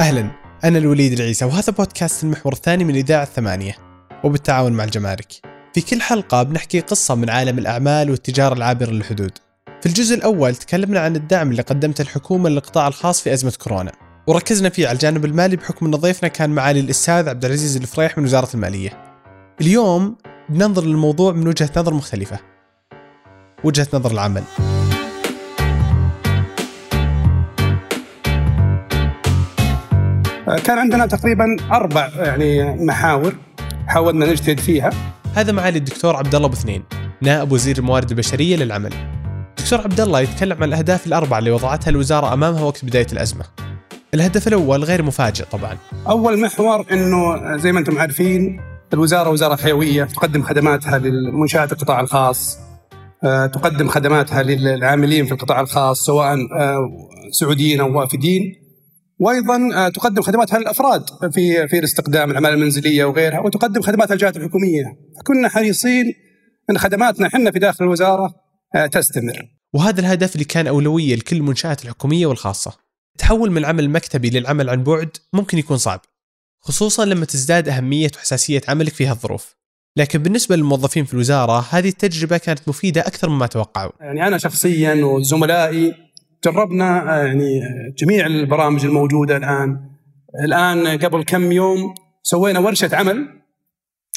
أهلا أنا الوليد العيسى وهذا بودكاست المحور الثاني من إذاعة ثمانية وبالتعاون مع الجمارك. في كل حلقة بنحكي قصة من عالم الأعمال والتجارة العابرة للحدود. في الجزء الأول تكلمنا عن الدعم اللي قدمته الحكومة للقطاع الخاص في أزمة كورونا. وركزنا فيه على الجانب المالي بحكم أن ضيفنا كان معالي الأستاذ عبد العزيز الفريح من وزارة المالية. اليوم بننظر للموضوع من وجهة نظر مختلفة. وجهة نظر العمل. كان عندنا تقريبا أربع يعني محاور حاولنا نجتهد فيها. هذا معالي الدكتور عبد الله بثنين نائب وزير الموارد البشرية للعمل. دكتور عبد الله يتكلم عن الأهداف الأربعة اللي وضعتها الوزارة أمامها وقت بداية الأزمة. الهدف الأول غير مفاجئ طبعا. أول محور إنه زي ما أنتم عارفين الوزارة وزارة حيوية تقدم خدماتها للمنشات القطاع الخاص آه، تقدم خدماتها للعاملين في القطاع الخاص سواء آه، سعوديين أو وافدين. وأيضا آه، تقدم خدماتها للافراد في في الاستقدام العماله المنزلية وغيرها وتقدم خدمات الجهات الحكومية. فكنا حريصين إن خدماتنا إحنا في داخل الوزارة تستمر. وهذا الهدف اللي كان أولوية لكل المنشات الحكومية والخاصة. التحول من العمل المكتبي للعمل عن بعد ممكن يكون صعب خصوصا لما تزداد أهمية وحساسية عملك في هالظروف. لكن بالنسبة للموظفين في الوزارة هذه التجربة كانت مفيدة أكثر مما توقعوا. يعني أنا شخصيا وزملائي جربنا آه، يعني جميع البرامج الموجودة الآن. الآن قبل كم يوم سوينا ورشة عمل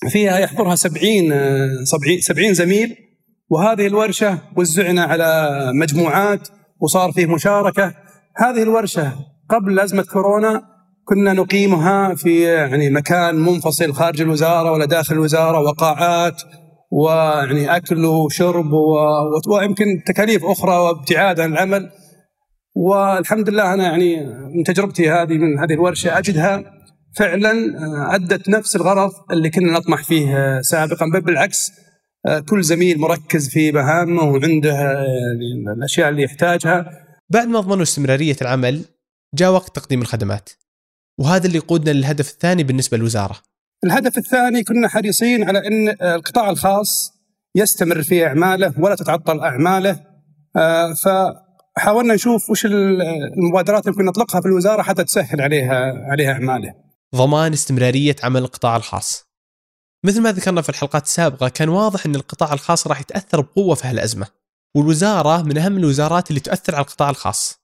فيها يحضرها 70 70 آه، زميل وهذه الورشة وزعنا على مجموعات وصار فيه مشاركة. هذه الورشة قبل أزمة كورونا كنا نقيمها في يعني مكان منفصل خارج الوزارة ولا داخل الوزارة وقاعات ويعني أكل وشرب ويمكن تكاليف أخرى وابتعاد عن العمل والحمد لله أنا يعني من تجربتي هذه من هذه الورشة أجدها فعلا أدت نفس الغرض اللي كنا نطمح فيه سابقا بل بالعكس كل زميل مركز في مهامه وعنده الأشياء اللي يحتاجها بعد ما ضمنوا استمرارية العمل جاء وقت تقديم الخدمات وهذا اللي يقودنا للهدف الثاني بالنسبة للوزارة. الهدف الثاني كنا حريصين على إن القطاع الخاص يستمر في أعماله ولا تتعطل أعماله آه، فحاولنا نشوف وش المبادرات اللي ممكن نطلقها في الوزارة حتى تسهل عليها عليها أعماله. ضمان استمرارية عمل القطاع الخاص. مثل ما ذكرنا في الحلقات السابقة كان واضح إن القطاع الخاص راح يتأثر بقوة في هالأزمة. والوزارة من أهم الوزارات اللي تؤثر على القطاع الخاص.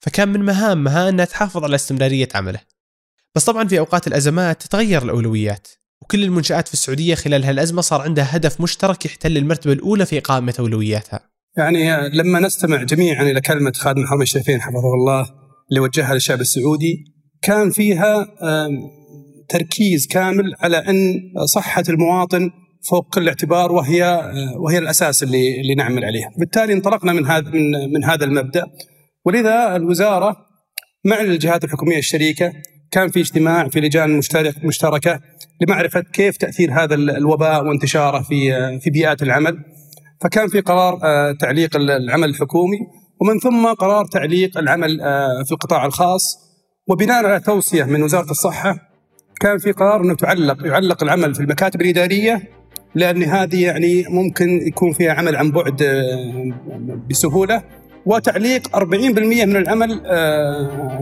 فكان من مهامها إنها تحافظ على استمرارية عمله. بس طبعا في أوقات الأزمات تتغير الأولويات وكل المنشآت في السعودية خلال هالأزمة صار عندها هدف مشترك يحتل المرتبة الأولى في قائمه أولوياتها. يعني لما نستمع جميعا إلى كلمة خادم الحرمين الشريفين حفظه الله اللي وجهها للشعب السعودي كان فيها تركيز كامل على أن صحة المواطن فوق كل اعتبار وهي وهي الأساس اللي اللي نعمل عليه، بالتالي انطلقنا من هذا من, من هذا المبدأ. ولذا الوزارة مع الجهات الحكومية الشريكة كان في اجتماع في لجان مشترك مشتركة لمعرفة كيف تأثير هذا الوباء وانتشاره في في بيئات العمل. فكان في قرار آه، تعليق العمل الحكومي ومن ثم قرار تعليق العمل آه، في القطاع الخاص. وبناء على توصية من وزارة الصحة كان في قرار إنه تعلق يعلق العمل في المكاتب الإدارية لأن هذه يعني ممكن يكون فيها عمل عن بعد آه، بسهولة. وتعليق 40% من العمل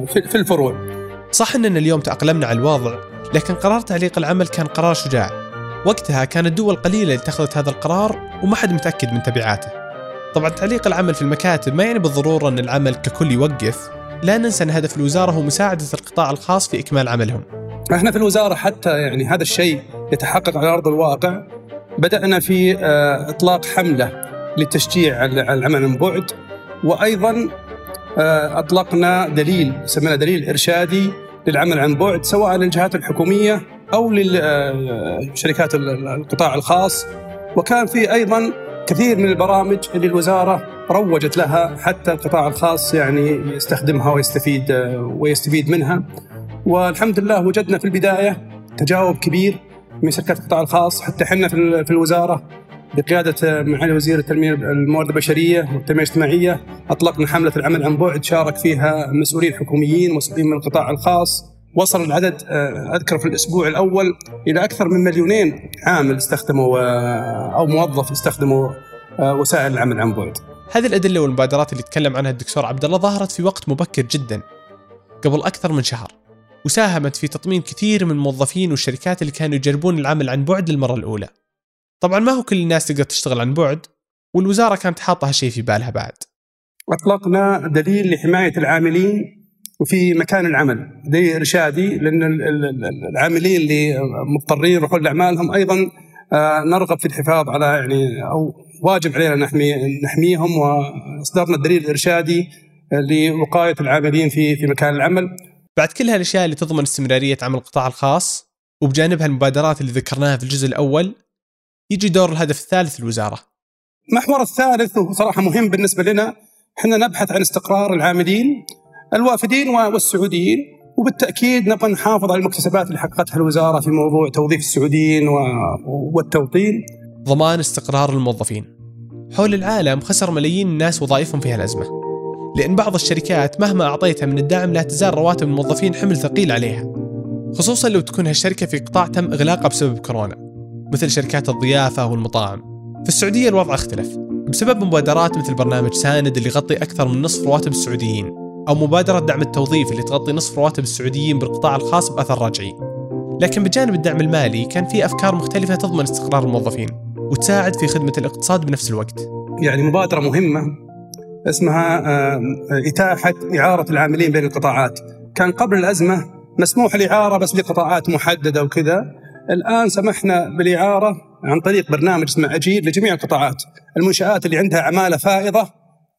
في الفروع. صح إننا اليوم تأقلمنا على الوضع لكن قرار تعليق العمل كان قرار شجاع. وقتها كانت دول قليلة اللي اتخذت هذا القرار وما حد متأكد من تبعاته. طبعا تعليق العمل في المكاتب ما يعني بالضرورة أن العمل ككل يوقف. لا ننسى أن هدف الوزارة هو مساعدة القطاع الخاص في إكمال عملهم. إحنا في الوزارة حتى يعني هذا الشيء يتحقق على أرض الواقع. بدأنا في آه، إطلاق حملة للتشجيع على العمل من بعد. وأيضا آه، أطلقنا دليل سمينا دليل إرشادي للعمل عن بعد سواء للجهات الحكومية أو لشركات القطاع الخاص. وكان في أيضا كثير من البرامج اللي الوزارة روجت لها حتى القطاع الخاص يعني يستخدمها ويستفيد ويستفيد منها. والحمد لله وجدنا في البداية تجاوب كبير من شركات القطاع الخاص. حتى إحنا في الوزارة بقيادة معالي وزير التنمية الموارد البشرية والتنمية الاجتماعية أطلقنا حملة العمل عن بعد شارك فيها مسؤولين حكوميين مسؤولين من القطاع الخاص. وصل العدد آه، أذكر في الأسبوع الأول إلى أكثر من مليونين عامل استخدموا آه، أو موظف استخدموا آه، وسائل العمل عن بعد. هذه الأدلة والمبادرات اللي تكلم عنها الدكتور عبد الله ظهرت في وقت مبكر جدا قبل أكثر من شهر وساهمت في تطمين كثير من الموظفين والشركات اللي كانوا يجربون العمل عن بعد للمرة الأولى طبعا ما هو كل الناس تقدر تشتغل عن بعد والوزارة كانت حاطة هالشيء في بالها بعد أطلقنا دليل لحماية العاملين وفي مكان العمل دليل إرشادي لأن العاملين اللي مضطرين يروحون لأعمالهم أيضا آه، نرغب في الحفاظ على يعني أو واجب علينا نحمي نحميهم واصدرنا الدليل الإرشادي لوقاية العاملين في في مكان العمل بعد كل هالأشياء اللي تضمن استمرارية عمل القطاع الخاص وبجانبها المبادرات اللي ذكرناها في الجزء الأول يجي دور الهدف الثالث للوزارة. المحور الثالث وصراحه مهم بالنسبة لنا إحنا نبحث عن استقرار العاملين الوافدين والسعوديين وبالتأكيد نبغى نحافظ على المكتسبات اللي حققتها الوزارة في موضوع توظيف السعوديين والتوطين. ضمان استقرار الموظفين. حول العالم خسر ملايين الناس وظائفهم في هالأزمة. لأن بعض الشركات مهما أعطيتها من الدعم لا تزال رواتب الموظفين حمل ثقيل عليها خصوصا لو تكون هالشركة في قطاع تم إغلاقه بسبب كورونا مثل شركات الضيافة والمطاعم في السعودية الوضع اختلف بسبب مبادرات مثل برنامج ساند اللي يغطي أكثر من نصف رواتب السعوديين أو مبادرة دعم التوظيف اللي تغطي نصف رواتب السعوديين بالقطاع الخاص بأثر رجعي لكن بجانب الدعم المالي كان في أفكار مختلفة تضمن استقرار الموظفين وتساعد في خدمة الاقتصاد بنفس الوقت. يعني مبادرة مهمة اسمها آه، إتاحة إعارة العاملين بين القطاعات. كان قبل الأزمة مسموح الإعارة بس لقطاعات محددة وكذا. الآن سمحنا بالإعارة عن طريق برنامج اسمه أجير لجميع القطاعات. المنشآت اللي عندها عمالة فائضة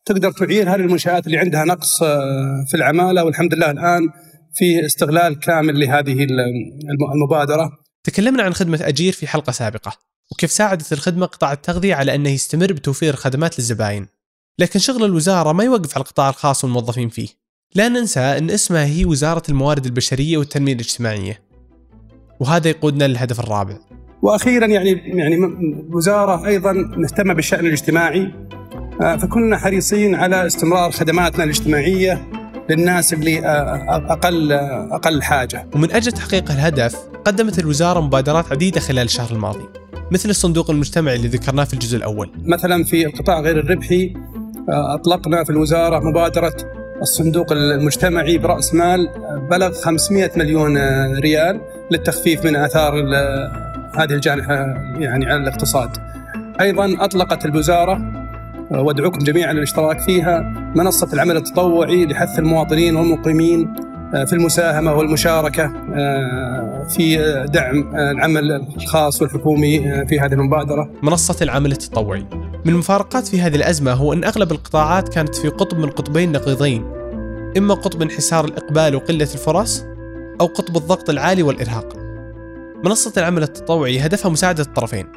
تقدر تعيرها للمنشآت اللي عندها نقص آه، في العمالة والحمد لله الآن في استغلال كامل لهذه المبادرة. تكلمنا عن خدمة أجير في حلقة سابقة وكيف ساعدت الخدمة قطاع التغذية على أنه يستمر بتوفير خدمات للزباين. لكن شغل الوزارة ما يوقف على القطاع الخاص والموظفين فيه. لا ننسى أن اسمها هي وزارة الموارد البشرية والتنمية الاجتماعية. وهذا يقودنا للهدف الرابع. وأخيرا يعني يعني الوزارة أيضا مهتمة بالشأن الاجتماعي. فكنا حريصين على استمرار خدماتنا الاجتماعية للناس اللي آه، أقل أقل حاجة. ومن أجل تحقيق الهدف قدمت الوزارة مبادرات عديدة خلال الشهر الماضي مثل الصندوق المجتمعي اللي ذكرناه في الجزء الأول. مثلا في القطاع غير الربحي أطلقنا في الوزارة مبادرة الصندوق المجتمعي برأس مال بلغ 500 مليون ريال للتخفيف من آثار هذه الجانحة يعني على الاقتصاد. أيضا أطلقت الوزارة وادعوكم جميعا للاشتراك فيها. منصة العمل التطوعي لحث المواطنين والمقيمين في المساهمة والمشاركة في دعم العمل الخاص والحكومي في هذه المبادرة. منصة العمل التطوعي. من المفارقات في هذه الأزمة هو أن أغلب القطاعات كانت في قطب من قطبين نقيضين إما قطب انحسار الإقبال وقلة الفرص أو قطب الضغط العالي والإرهاق. منصة العمل التطوعي هدفها مساعدة الطرفين.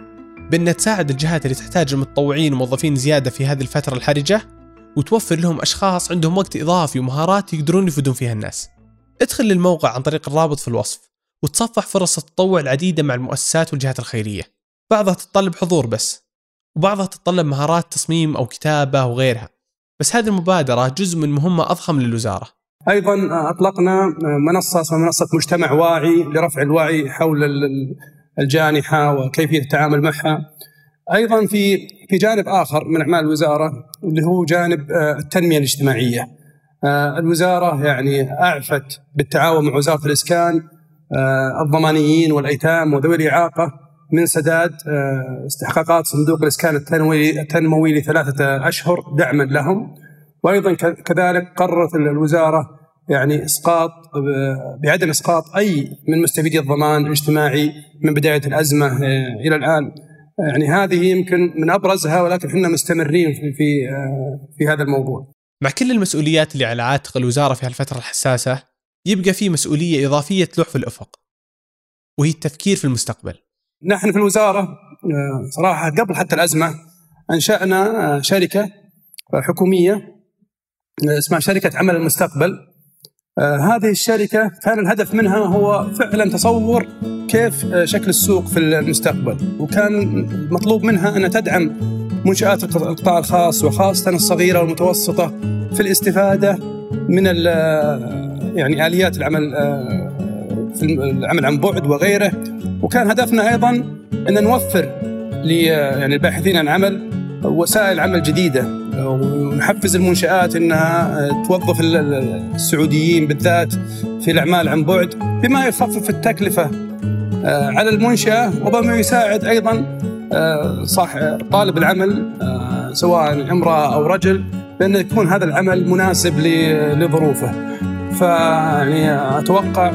بأنها تساعد الجهات اللي تحتاج المتطوعين وموظفين زيادة في هذه الفترة الحرجة وتوفر لهم أشخاص عندهم وقت إضافي ومهارات يقدرون يفيدون فيها الناس. ادخل للموقع عن طريق الرابط في الوصف وتصفح فرص التطوع العديدة مع المؤسسات والجهات الخيرية. بعضها تتطلب حضور بس وبعضها تتطلب مهارات تصميم أو كتابة وغيرها بس هذه المبادرة جزء من مهمة أضخم للوزارة. أيضا أطلقنا منصة اسمها منصة مجتمع واعي لرفع الوعي حول الجانحة وكيفية التعامل معها. أيضا في في جانب آخر من أعمال الوزارة اللي هو جانب آه، التنمية الاجتماعية. آه، الوزارة يعني أعفت بالتعاون مع وزارة الإسكان آه، الضمانيين والأيتام وذوي الإعاقة من سداد استحقاقات صندوق الإسكان التنموي التنموي لثلاثة أشهر دعما لهم. وأيضا كذلك قررت الوزارة يعني إسقاط بعدم إسقاط أي من مستفيدي الضمان الاجتماعي من بداية الأزمة آه، إلى الآن يعني هذه يمكن من ابرزها ولكن إحنا مستمرين في في, آه، في هذا الموضوع. مع كل المسؤوليات اللي على عاتق الوزارة في هالفترة الحساسة يبقى في مسؤولية إضافية تلوح في الأفق وهي التفكير في المستقبل. نحن في الوزارة آه، صراحة قبل حتى الأزمة أنشأنا آه، شركة حكومية آه، اسمها شركة عمل المستقبل هذه الشركة كان الهدف منها هو فعلا تصور كيف شكل السوق في المستقبل. وكان مطلوب منها أن تدعم منشآت القطاع الخاص وخاصه الصغيرة والمتوسطة في الاستفادة من يعني آليات العمل في العمل عن بعد وغيره. وكان هدفنا أيضا أن نوفر يعني الباحثين عن عمل وسائل عمل جديدة. ونحفز المنشآت إنها توظف السعوديين بالذات في الأعمال عن بعد بما يخفف التكلفة آه، على المنشأة وبما يساعد أيضا آه، صح طالب العمل آه، سواء امراه أو رجل بأن يكون هذا العمل مناسب لظروفه. فيعني أتوقع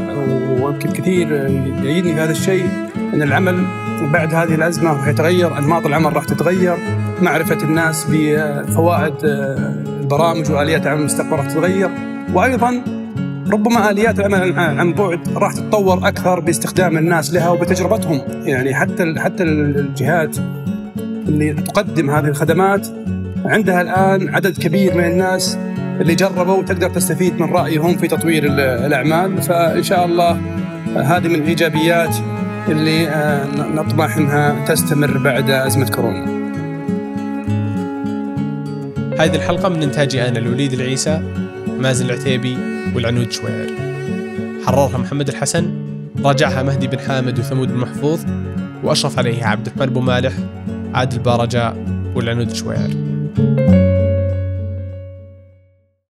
ويمكن كثير يعيدني في هذا الشيء إن العمل بعد هذه الأزمة راح يتغير، أنماط العمل راح تتغير، معرفة الناس بفوائد البرامج وآليات العمل المستقبل راح تتغير، وأيضا ربما آليات العمل عن بعد راح تتطور أكثر باستخدام الناس لها وبتجربتهم، يعني حتى حتى الجهات اللي تقدم هذه الخدمات عندها الآن عدد كبير من الناس اللي جربوا وتقدر تستفيد من رأيهم في تطوير الأعمال. فإن شاء الله هذه من الإيجابيات اللي آه، نطمح إنها تستمر بعد أزمة كورونا. هذه الحلقة من انتاجي أنا الوليد العيسى مازن العتيبي والعنود شوير. حررها محمد الحسن راجعها مهدي بن حامد وثمود المحفوظ وأشرف عليها عبد الرحمن ابو مالح عادل بارجاء والعنود شوير.